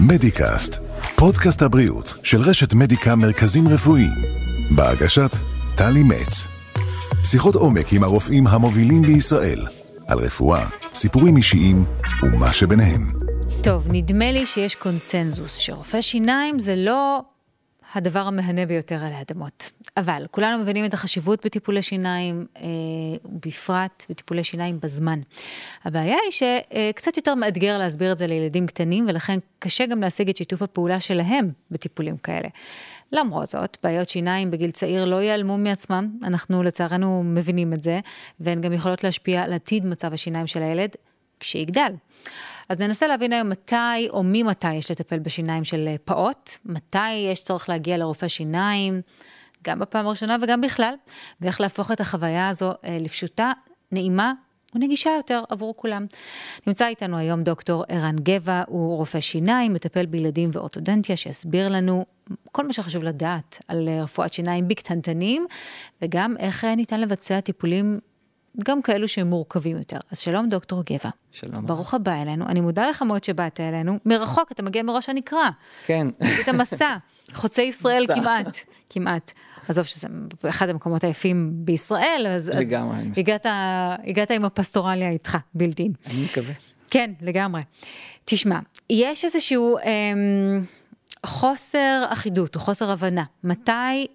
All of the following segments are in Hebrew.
מדיקאסט, פודקאסט הבריאות של רשת מדיקה מרכזים רפואיים, בהגשת טלי מצ. שיחות עומק עם הרופאים המובילים בישראל, על רפואה, סיפורים אישיים ומה שביניהם. טוב, נדמה לי שיש קונצנזוס שרופא שיניים זה לא הדבר המהנה ביותר על האדמות. אבל כולנו מבינים את החשיבות בטיפולי שיניים, אה, בפרט בטיפולי שיניים בזמן. הבעיה היא שקצת יותר מאתגר להסביר את זה לילדים קטנים, ולכן קשה גם להשיג את שיתוף הפעולה שלהם בטיפולים כאלה. למרות זאת, בעיות שיניים בגיל צעיר לא ייעלמו מעצמם, אנחנו לצערנו מבינים את זה, והן גם יכולות להשפיע על עתיד מצב השיניים של הילד כשיגדל. אז ננסה להבין היום מתי או ממתי יש לטפל בשיניים של פעוט, מתי יש צורך להגיע לרופא שיניים, גם בפעם הראשונה וגם בכלל, ואיך להפוך את החוויה הזו אה, לפשוטה, נעימה ונגישה יותר עבור כולם. נמצא איתנו היום דוקטור ערן גבע, הוא רופא שיניים, מטפל בילדים ואורתודנטיה, שיסביר לנו כל מה שחשוב לדעת על אה, רפואת שיניים בקטנטנים, וגם איך אה, ניתן לבצע טיפולים גם כאלו שהם מורכבים יותר. אז שלום דוקטור גבע. שלום. ברוך הבא אלינו, אני מודה לך מאוד שבאת אלינו. מרחוק, אתה מגיע מראש הנקרה. כן. את המסע, חוצה ישראל כמעט, כמעט. עזוב שזה אחד המקומות היפים בישראל, אז, לגמרי, אז הגעת, הגעת עם הפסטורליה איתך, בילדין. אני מקווה. כן, לגמרי. תשמע, יש איזשהו אמ, חוסר אחידות או חוסר הבנה. מתי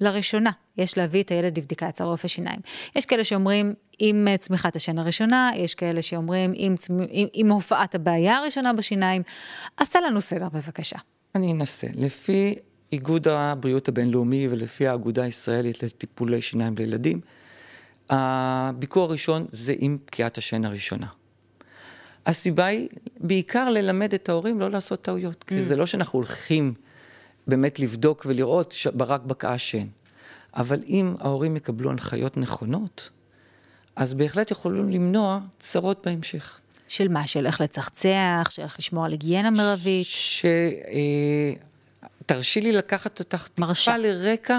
לראשונה יש להביא את הילד לבדיקה אצל רופא שיניים. יש כאלה שאומרים עם צמיחת השן הראשונה, יש כאלה שאומרים עם, צמ... עם, עם הופעת הבעיה הראשונה בשיניים. עשה לנו סדר בבקשה. אני אנסה. לפי איגוד הבריאות הבינלאומי ולפי האגודה הישראלית לטיפולי שיניים לילדים, הביקור הראשון זה עם פקיעת השן הראשונה. הסיבה היא בעיקר ללמד את ההורים לא לעשות טעויות, כי mm. זה לא שאנחנו הולכים באמת לבדוק ולראות שברק בקעה שן. אבל אם ההורים יקבלו הנחיות נכונות, אז בהחלט יכולו למנוע צרות בהמשך. של מה? של איך לצחצח? של איך לשמור על היגיינה מרבית? ש... אה, תרשי לי לקחת אותך טיפה לרקע.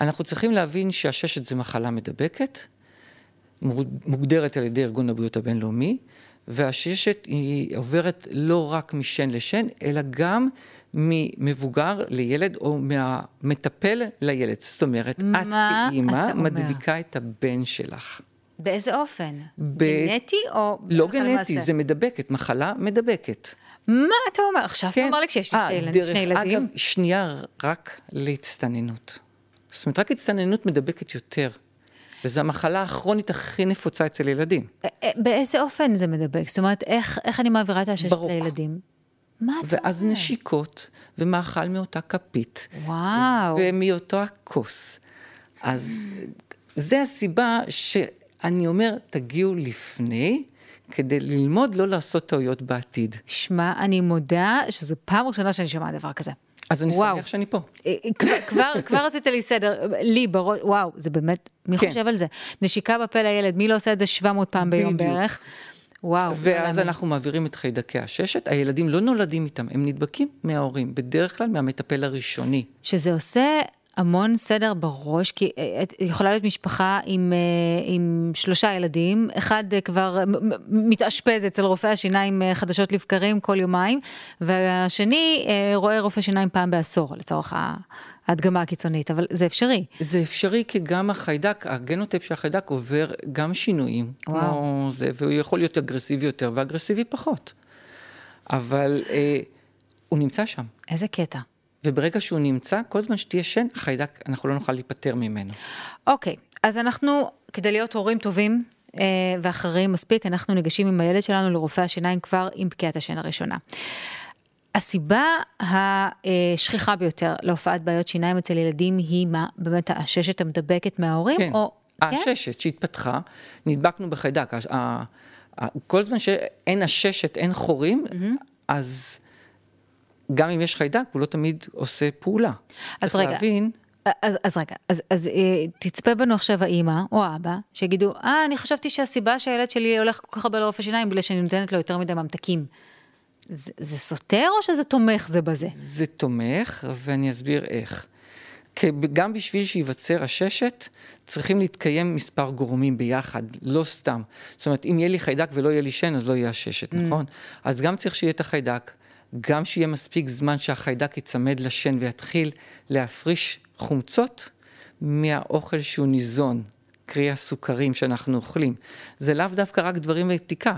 אנחנו צריכים להבין שהששת זה מחלה מדבקת, מוגדרת על ידי ארגון הבריאות הבינלאומי, והששת היא עוברת לא רק משן לשן, אלא גם ממבוגר לילד או מהמטפל לילד. זאת אומרת, את כאימא מדביקה את הבן שלך. באיזה אופן? ב... גנטי או... לא גנטי, זה מדבקת, מחלה מדבקת. מה אתה אומר? עכשיו כן. אתה אומר לי כשיש לי שני, דרך, שני ילדים? אגב, שנייה רק להצטננות. זאת אומרת, רק הצטננות מדבקת יותר. וזו המחלה הכרונית הכי נפוצה אצל ילדים. באיזה אופן זה מדבק? זאת אומרת, איך, איך אני מעבירה את הששת לילדים? מה אתה אומר? ואז נשיקות, ומאכל מאותה כפית. וואו. ומאותו הכוס. אז זה הסיבה שאני אומר, תגיעו לפני, כדי ללמוד לא לעשות טעויות בעתיד. שמע, אני מודה שזו פעם ראשונה שאני שומעת דבר כזה. אז אני שמח שאני פה. אה, אה, כבר, כבר, כבר עשית לי סדר, לי בראש, וואו, זה באמת, מי כן. חושב על זה? נשיקה בפה לילד, מי לא עושה את זה 700 פעם ביום בדיוק. בערך? וואו. ואז אנחנו מעבירים את חיידקי הששת, הילדים לא נולדים איתם, הם נדבקים מההורים, בדרך כלל מהמטפל הראשוני. שזה עושה המון סדר בראש, כי אה, יכולה להיות משפחה עם, אה, עם שלושה ילדים, אחד אה, כבר מתאשפז אצל רופא השיניים חדשות לבקרים כל יומיים, והשני רואה רופא שיניים פעם בעשור, לצורך ההדגמה הקיצונית, אבל זה אפשרי. זה אפשרי כי גם החיידק, הגנוטיפ של החיידק עובר גם שינויים, וואו. כמו זה, והוא יכול להיות אגרסיבי יותר ואגרסיבי פחות. אבל אה, הוא נמצא שם. איזה קטע. וברגע שהוא נמצא, כל זמן שתהיה שן, החיידק, אנחנו לא נוכל להיפטר ממנו. אוקיי, אז אנחנו, כדי להיות הורים טובים אה, ואחרים מספיק, אנחנו ניגשים עם הילד שלנו לרופא השיניים כבר עם פקיעת השן הראשונה. הסיבה השכיחה ביותר להופעת בעיות שיניים אצל ילדים היא מה, באמת הששת המדבקת מההורים? כן, או, כן? הששת שהתפתחה, נדבקנו בחיידק. כל זמן שאין הששת, אין חורים, mm-hmm. אז גם אם יש חיידק, הוא לא תמיד עושה פעולה. אז רגע. להבין... אז, אז רגע, אז, אז אה, תצפה בנו עכשיו האימא או האבא, שיגידו, אה, אני חשבתי שהסיבה שהילד שלי הולך כל כך הרבה לרופא שיניים, בגלל שאני נותנת לו יותר מדי ממתקים. זה, זה סותר או שזה תומך זה בזה? זה תומך, ואני אסביר איך. גם בשביל שייווצר הששת, צריכים להתקיים מספר גורמים ביחד, לא סתם. זאת אומרת, אם יהיה לי חיידק ולא יהיה לי שן, אז לא יהיה הששת, mm. נכון? אז גם צריך שיהיה את החיידק, גם שיהיה מספיק זמן שהחיידק ייצמד לשן ויתחיל להפריש חומצות מהאוכל שהוא ניזון, קרי הסוכרים שאנחנו אוכלים. זה לאו דווקא רק דברים מתיקה,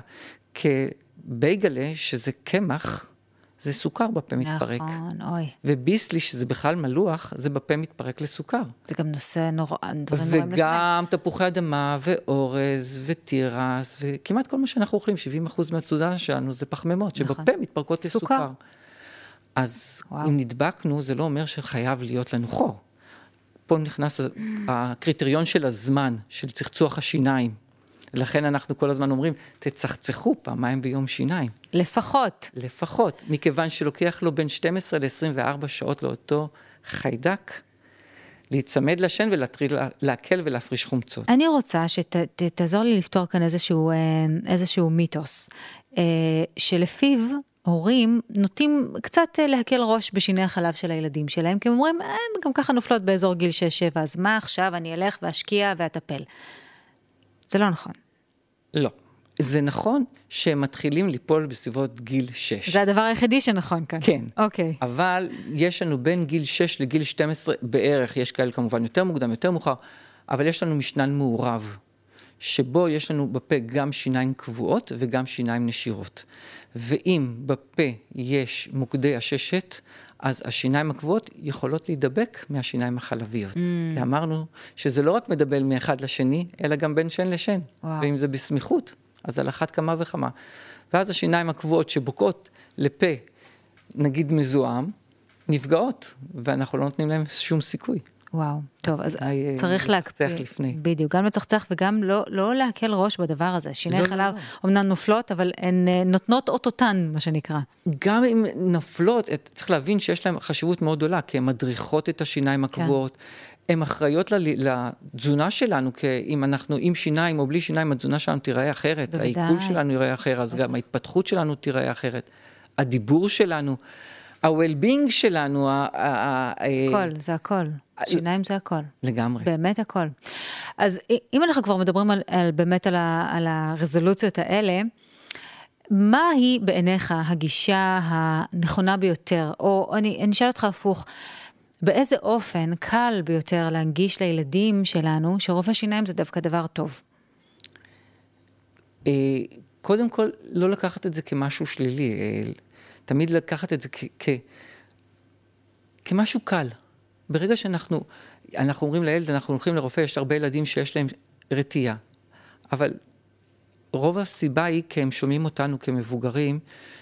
כבייגלה, שזה קמח, זה סוכר בפה מתפרק. נכון, אוי. וביסלי, שזה בכלל מלוח, זה בפה מתפרק לסוכר. זה גם נושא נורא, דברים נוראים. וגם תפוחי אדמה, ואורז, ותירס, וכמעט כל מה שאנחנו אוכלים, 70% מהתזונה שלנו זה פחמימות, נכון. שבפה מתפרקות לסוכר. סוכר. אז וואו. אם נדבקנו, זה לא אומר שחייב להיות לנו חור. פה נכנס הקריטריון של הזמן, של צחצוח השיניים. לכן אנחנו כל הזמן אומרים, תצחצחו פעמיים ביום שיניים. לפחות. לפחות, מכיוון שלוקח לו בין 12 ל-24 שעות לאותו חיידק להיצמד לשן ולהטריל, להקל ולהפריש חומצות. אני רוצה שתעזור לי לפתור כאן איזשהו, אה, איזשהו מיתוס, אה, שלפיו הורים נוטים קצת אה, להקל ראש בשיני החלב של הילדים שלהם, כי הם אומרים, הם גם ככה נופלות באזור גיל 6-7, אז מה עכשיו אני אלך ואשקיע ואטפל. זה לא נכון. לא. זה נכון שהם מתחילים ליפול בסביבות גיל 6. זה הדבר היחידי שנכון כאן. כן. אוקיי. Okay. אבל יש לנו בין גיל 6 לגיל 12 בערך, יש כאלה כמובן יותר מוקדם, יותר מאוחר, אבל יש לנו משנן מעורב, שבו יש לנו בפה גם שיניים קבועות וגם שיניים נשירות. ואם בפה יש מוקדי עששת, אז השיניים הקבועות יכולות להידבק מהשיניים החלביות. Mm. כי אמרנו שזה לא רק מדבל מאחד לשני, אלא גם בין שן לשן. וואו. ואם זה בסמיכות, אז על אחת כמה וכמה. ואז השיניים הקבועות שבוקעות לפה, נגיד מזוהם, נפגעות, ואנחנו לא נותנים להם שום סיכוי. וואו, טוב, אז, אז אה, צריך להקפיד. לפני. בדיוק, גם לצחצח וגם לא, לא להקל ראש בדבר הזה. שיני לא, חלב לא. אומנם לא. נופלות, אבל הן אה, נותנות אותותן, מה שנקרא. גם אם נופלות, צריך להבין שיש להן חשיבות מאוד גדולה, כי הן מדריכות את השיניים כן. הקבועות. כן. הן אחראיות לתזונה שלנו, כי אם אנחנו עם שיניים או בלי שיניים, התזונה שלנו תיראה אחרת. בוודאי. העיכול שלנו ייראה אחר, אז גם ההתפתחות שלנו תיראה אחרת. הדיבור שלנו. ה-well-being שלנו, הכל, זה הכל. שיניים זה הכל. לגמרי. באמת הכל. אז אם אנחנו כבר מדברים על, על באמת על, ה, על הרזולוציות האלה, מה היא בעיניך הגישה הנכונה ביותר? או אני, אני אשאל אותך הפוך, באיזה אופן קל ביותר להנגיש לילדים שלנו שרופא שיניים זה דווקא דבר טוב? אה, קודם כל, לא לקחת את זה כמשהו שלילי. אה, תמיד לקחת את זה כ- כ- כמשהו קל. ברגע שאנחנו, אנחנו אומרים לילד, אנחנו הולכים לרופא, יש הרבה ילדים שיש להם רתיעה. אבל רוב הסיבה היא כי הם שומעים אותנו כמבוגרים,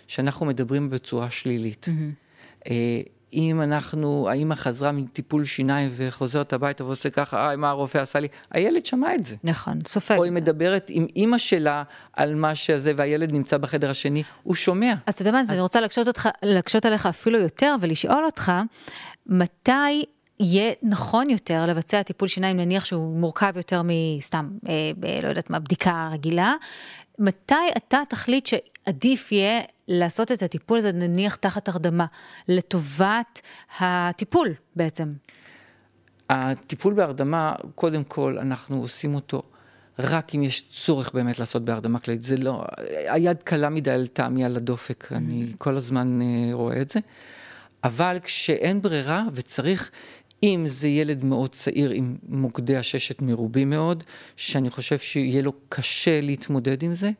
שאנחנו מדברים בצורה שלילית. Mm-hmm. אם אנחנו, האמא חזרה מטיפול שיניים וחוזרת הביתה ועושה ככה, אה, מה הרופא עשה לי? הילד שמע את זה. נכון, סופג. או היא מדברת עם אימא שלה על מה שזה, והילד נמצא בחדר השני, הוא שומע. אז אתה יודע מה, אז... אני רוצה להקשות, אותך, להקשות עליך אפילו יותר ולשאול אותך, מתי יהיה נכון יותר לבצע טיפול שיניים, נניח שהוא מורכב יותר מסתם, אה, ב, לא יודעת מה, בדיקה רגילה, מתי אתה תחליט שעדיף יהיה לעשות את הטיפול הזה, נניח תחת הרדמה, לטובת הטיפול בעצם? הטיפול בהרדמה, קודם כל, אנחנו עושים אותו רק אם יש צורך באמת לעשות בהרדמה כללית. זה לא, היד קלה מדי לטעמי על הדופק, mm-hmm. אני כל הזמן uh, רואה את זה. אבל כשאין ברירה וצריך, אם זה ילד מאוד צעיר עם מוקדי הששת מרובים מאוד, שאני חושב שיהיה לו קשה להתמודד עם זה,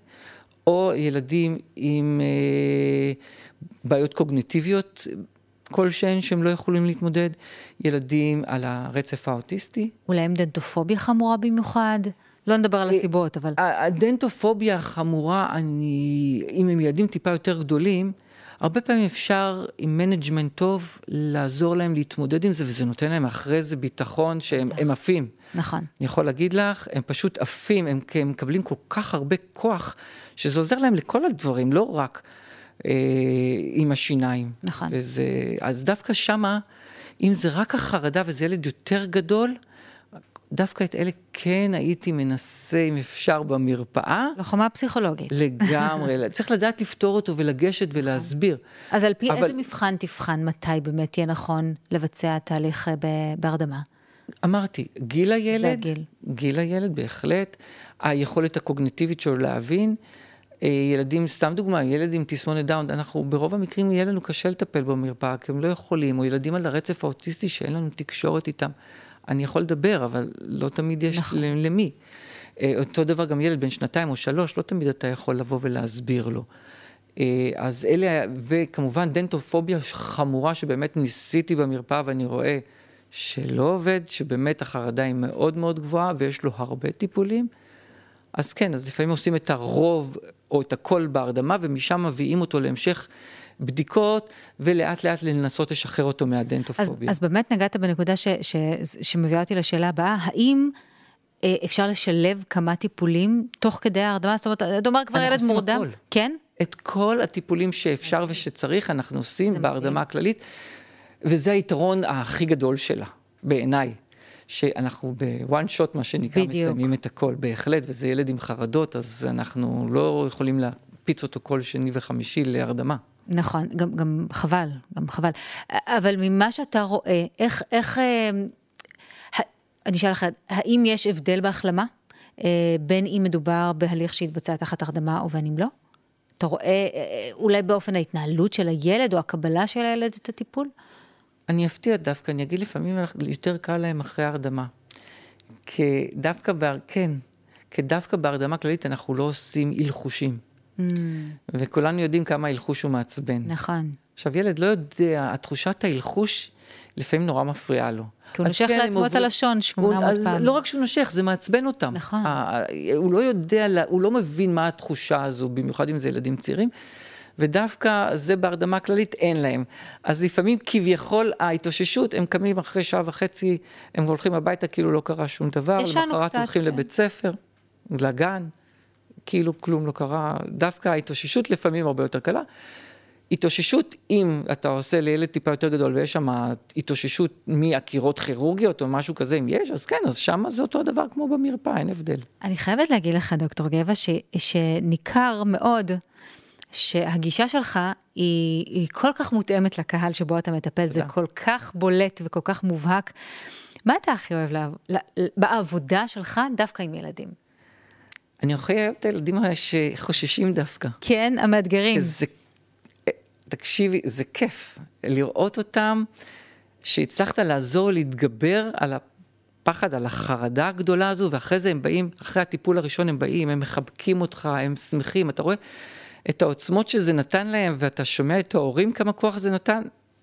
או ילדים עם אה, בעיות קוגניטיביות כלשהן שהם לא יכולים להתמודד, ילדים על הרצף האוטיסטי. אולי עם דנטופוביה חמורה במיוחד? לא נדבר על אה, הסיבות, אבל... הדנטופוביה החמורה, אני, אם הם ילדים טיפה יותר גדולים, הרבה פעמים אפשר עם management טוב לעזור להם להתמודד עם זה, וזה נותן להם אחרי זה ביטחון שהם עפים. נכון. אני יכול להגיד לך, הם פשוט עפים, הם, הם מקבלים כל כך הרבה כוח, שזה עוזר להם לכל הדברים, לא רק אה, עם השיניים. נכון. וזה, אז דווקא שמה, אם זה רק החרדה וזה ילד יותר גדול, דווקא את אלה כן הייתי מנסה, אם אפשר, במרפאה. לוחמה פסיכולוגית. לגמרי, צריך לדעת לקרוא אותו ולגשת ולהסביר. אז על פי אבל... איזה מבחן תבחן מתי באמת יהיה נכון לבצע תהליך אה, בהרדמה? אמרתי, גיל הילד, זה הגיל. גיל הילד בהחלט, היכולת הקוגניטיבית שלו להבין. אה, ילדים, סתם דוגמה, ילד עם תסמונת דאון, אנחנו ברוב המקרים יהיה לנו קשה לטפל במרפאה, כי הם לא יכולים, או ילדים על הרצף האוטיסטי שאין לנו תקשורת איתם. אני יכול לדבר, אבל לא תמיד יש נכון. למי. אה, אותו דבר גם ילד בן שנתיים או שלוש, לא תמיד אתה יכול לבוא ולהסביר לו. אה, אז אלה, וכמובן דנטופוביה חמורה שבאמת ניסיתי במרפאה ואני רואה שלא עובד, שבאמת החרדה היא מאוד מאוד גבוהה ויש לו הרבה טיפולים. אז כן, אז לפעמים עושים את הרוב או את הכל בהרדמה ומשם מביאים אותו להמשך בדיקות ולאט לאט לנסות לשחרר אותו מהדנטופוביה. אז, אז באמת נגעת בנקודה ש, ש, שמביאה אותי לשאלה הבאה, האם אה, אפשר לשלב כמה טיפולים תוך כדי ההרדמה? זאת אומרת, אתה אומר כבר ילד מורדם. אנחנו עושים הכל. כן? את כל הטיפולים שאפשר ושצריך אנחנו עושים בהרדמה הכללית, וזה היתרון הכי גדול שלה, בעיניי. שאנחנו בוואן שוט, מה שנקרא, בדיוק. מסיימים את הכל, בהחלט, וזה ילד עם חרדות, אז אנחנו לא יכולים להקפיץ אותו כל שני וחמישי להרדמה. נכון, גם, גם חבל, גם חבל. אבל ממה שאתה רואה, איך, איך, אה, אני אשאל לך, האם יש הבדל בהחלמה? אה, בין אם מדובר בהליך שהתבצע תחת הרדמה ובין אם לא? אתה רואה אה, אולי באופן ההתנהלות של הילד או הקבלה של הילד את הטיפול? אני אפתיע דווקא, אני אגיד לפעמים יותר קל להם אחרי הרדמה. כי דווקא. כן, כי דווקא בהרדמה כללית אנחנו לא עושים הלחושים. Mm. וכולנו יודעים כמה הלחוש הוא מעצבן. נכון. עכשיו, ילד לא יודע, התחושת ההלחוש לפעמים נורא מפריעה לו. כי הוא נושך כן, לעצמו את הלשון 800 פעם. לא רק שהוא נושך, זה מעצבן אותם. נכון. הוא לא יודע, הוא לא מבין מה התחושה הזו, במיוחד אם זה ילדים צעירים. ודווקא זה בהרדמה כללית אין להם. אז לפעמים כביכול ההתאוששות, הם קמים אחרי שעה וחצי, הם הולכים הביתה כאילו לא קרה שום דבר, למחרת הולכים כן. לבית ספר, לגן, כאילו כלום לא קרה, דווקא ההתאוששות לפעמים הרבה יותר קלה. התאוששות, אם אתה עושה לילד טיפה יותר גדול ויש שם התאוששות מעקירות כירורגיות או משהו כזה, אם יש, אז כן, אז שם זה אותו דבר כמו במרפאה, אין הבדל. אני חייבת להגיד לך, דוקטור גבע, ש, שניכר מאוד שהגישה שלך היא, היא כל כך מותאמת לקהל שבו אתה מטפל, זה כל כך בולט וכל כך מובהק. מה אתה הכי אוהב לה, לה, בעבודה שלך דווקא עם ילדים? אני הכי אוהב את הילדים שחוששים דווקא. כן, המאתגרים. זה, תקשיבי, זה כיף לראות אותם, שהצלחת לעזור להתגבר על הפחד, על החרדה הגדולה הזו, ואחרי זה הם באים, אחרי הטיפול הראשון הם באים, הם מחבקים אותך, הם שמחים, אתה רואה? את העוצמות שזה נתן להם, ואתה שומע את ההורים כמה כוח זה נתן,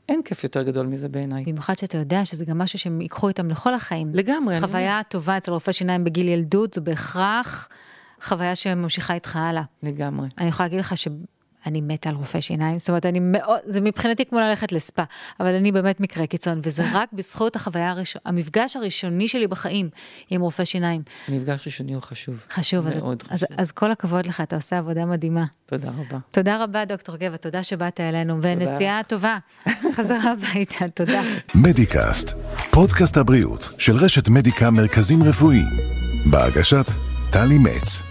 אין כיף יותר גדול מזה בעיניי. במיוחד שאתה יודע שזה גם משהו שהם ייקחו איתם לכל החיים. לגמרי. חוויה אני... טובה אצל רופא שיניים בגיל ילדות, זו בהכרח חוויה שממשיכה איתך הלאה. לגמרי. אני יכולה להגיד לך ש... אני מתה על רופא שיניים, זאת אומרת, אני מאוד, זה מבחינתי כמו ללכת לספא, אבל אני באמת מקרה קיצון, וזה רק בזכות החוויה הראשונה, המפגש הראשוני שלי בחיים עם רופא שיניים. מפגש ראשוני הוא חשוב. חשוב, אז, חשוב. אז, אז כל הכבוד לך, אתה עושה עבודה מדהימה. תודה רבה. תודה רבה, דוקטור גבע, תודה שבאת אלינו, ונסיעה טובה. חזרה הביתה, תודה. מדיקאסט, פודקאסט הבריאות של רשת מדיקה מרכזים רפואיים, בהגשת טלי מצ.